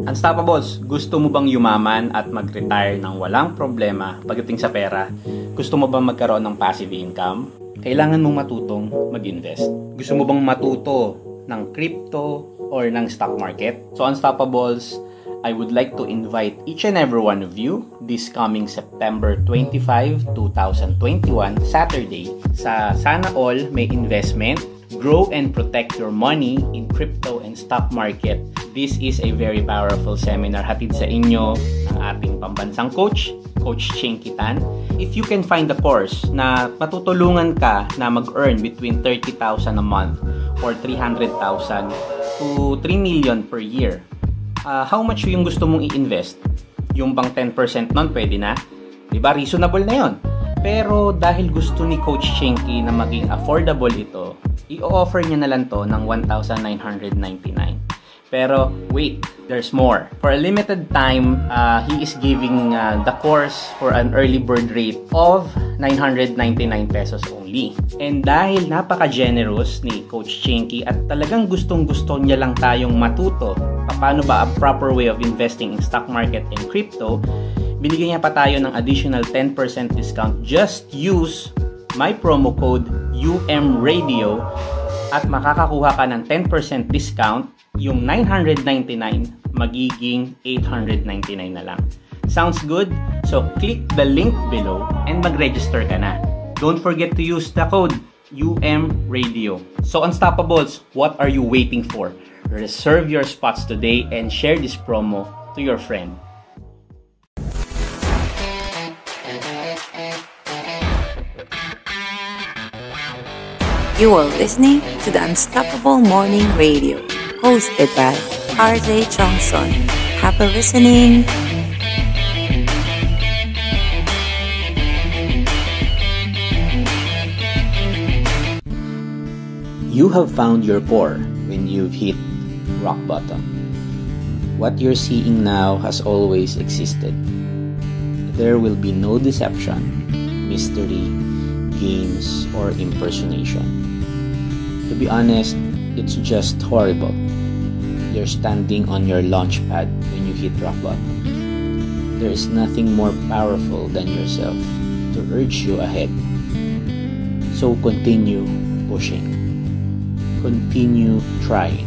Unstoppables, gusto mo bang yumaman at mag-retire ng walang problema pagdating sa pera? Gusto mo bang magkaroon ng passive income? Kailangan mong matutong mag-invest. Gusto mo bang matuto ng crypto or ng stock market? So Unstoppables, I would like to invite each and every one of you this coming September 25, 2021, Saturday, sa Sana All May Investment Grow and protect your money in crypto and stock market. This is a very powerful seminar hatid sa inyo ng ating pambansang coach, Coach Ching Kitan. If you can find a course na matutulungan ka na mag-earn between 30,000 a month or 300,000 to 3 million per year, uh, how much yung gusto mong i-invest? Yung bang 10% nun, pwede na? Diba? Reasonable na yon. Pero dahil gusto ni Coach Chinky na maging affordable ito, i-offer niya na lang to ng 1,999. Pero wait, there's more. For a limited time, uh, he is giving uh, the course for an early bird rate of 999 pesos only. And dahil napaka-generous ni Coach Chinky at talagang gustong-gusto niya lang tayong matuto paano ba a proper way of investing in stock market and crypto, binigyan niya pa tayo ng additional 10% discount. Just use my promo code UMRadio at makakakuha ka ng 10% discount, yung 999 magiging 899 na lang. Sounds good? So click the link below and mag-register ka na. Don't forget to use the code UMRadio. So Unstoppables, what are you waiting for? Reserve your spots today and share this promo to your friend. You are listening to the Unstoppable Morning Radio, hosted by RJ Johnson. Happy listening. You have found your core when you've hit rock bottom. What you're seeing now has always existed. There will be no deception, mystery, games, or impersonation. To be honest, it's just horrible. You're standing on your launch pad when you hit rock bottom. There is nothing more powerful than yourself to urge you ahead. So continue pushing. Continue trying.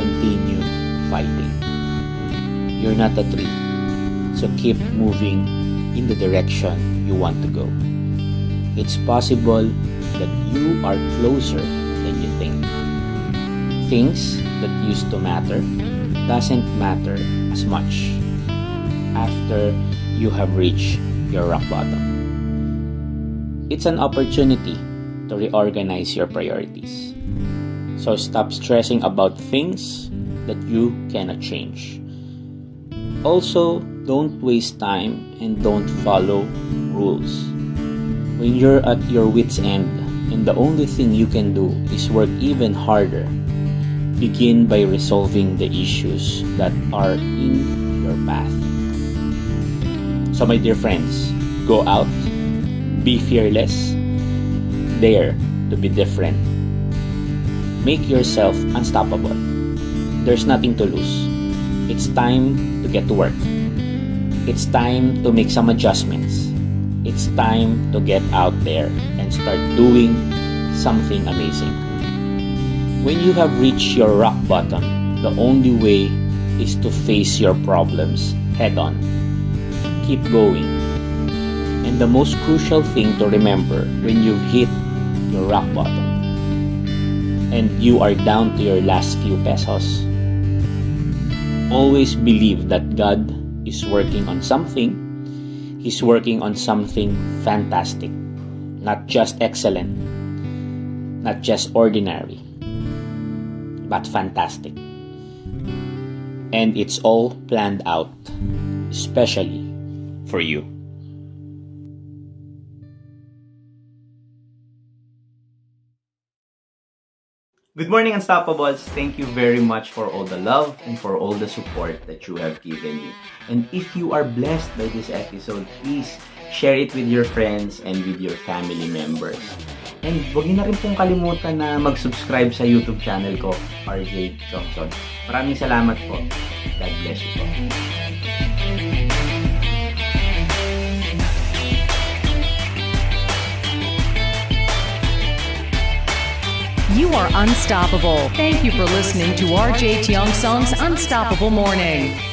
Continue fighting. You're not a tree, so keep moving in the direction you want to go. It's possible that you are closer than you think. Things that used to matter doesn't matter as much after you have reached your rock bottom. It's an opportunity to reorganize your priorities. So stop stressing about things that you cannot change. Also, don't waste time and don't follow rules. When you're at your wits' end, and the only thing you can do is work even harder. Begin by resolving the issues that are in your path. So, my dear friends, go out, be fearless, dare to be different. Make yourself unstoppable. There's nothing to lose. It's time to get to work. It's time to make some adjustments it's time to get out there and start doing something amazing. When you have reached your rock bottom, the only way is to face your problems head on. Keep going. And the most crucial thing to remember when you've hit your rock bottom and you are down to your last few pesos, always believe that God is working on something He's working on something fantastic, not just excellent, not just ordinary, but fantastic. And it's all planned out, especially for you. Good morning, Unstoppables. Thank you very much for all the love and for all the support that you have given me. And if you are blessed by this episode, please share it with your friends and with your family members. And huwag niyo na rin pong kalimutan na mag-subscribe sa YouTube channel ko, RJ Johnson. Maraming salamat po. God bless you po. You are unstoppable. Thank you for listening to RJ Tiong Song's Unstoppable Morning.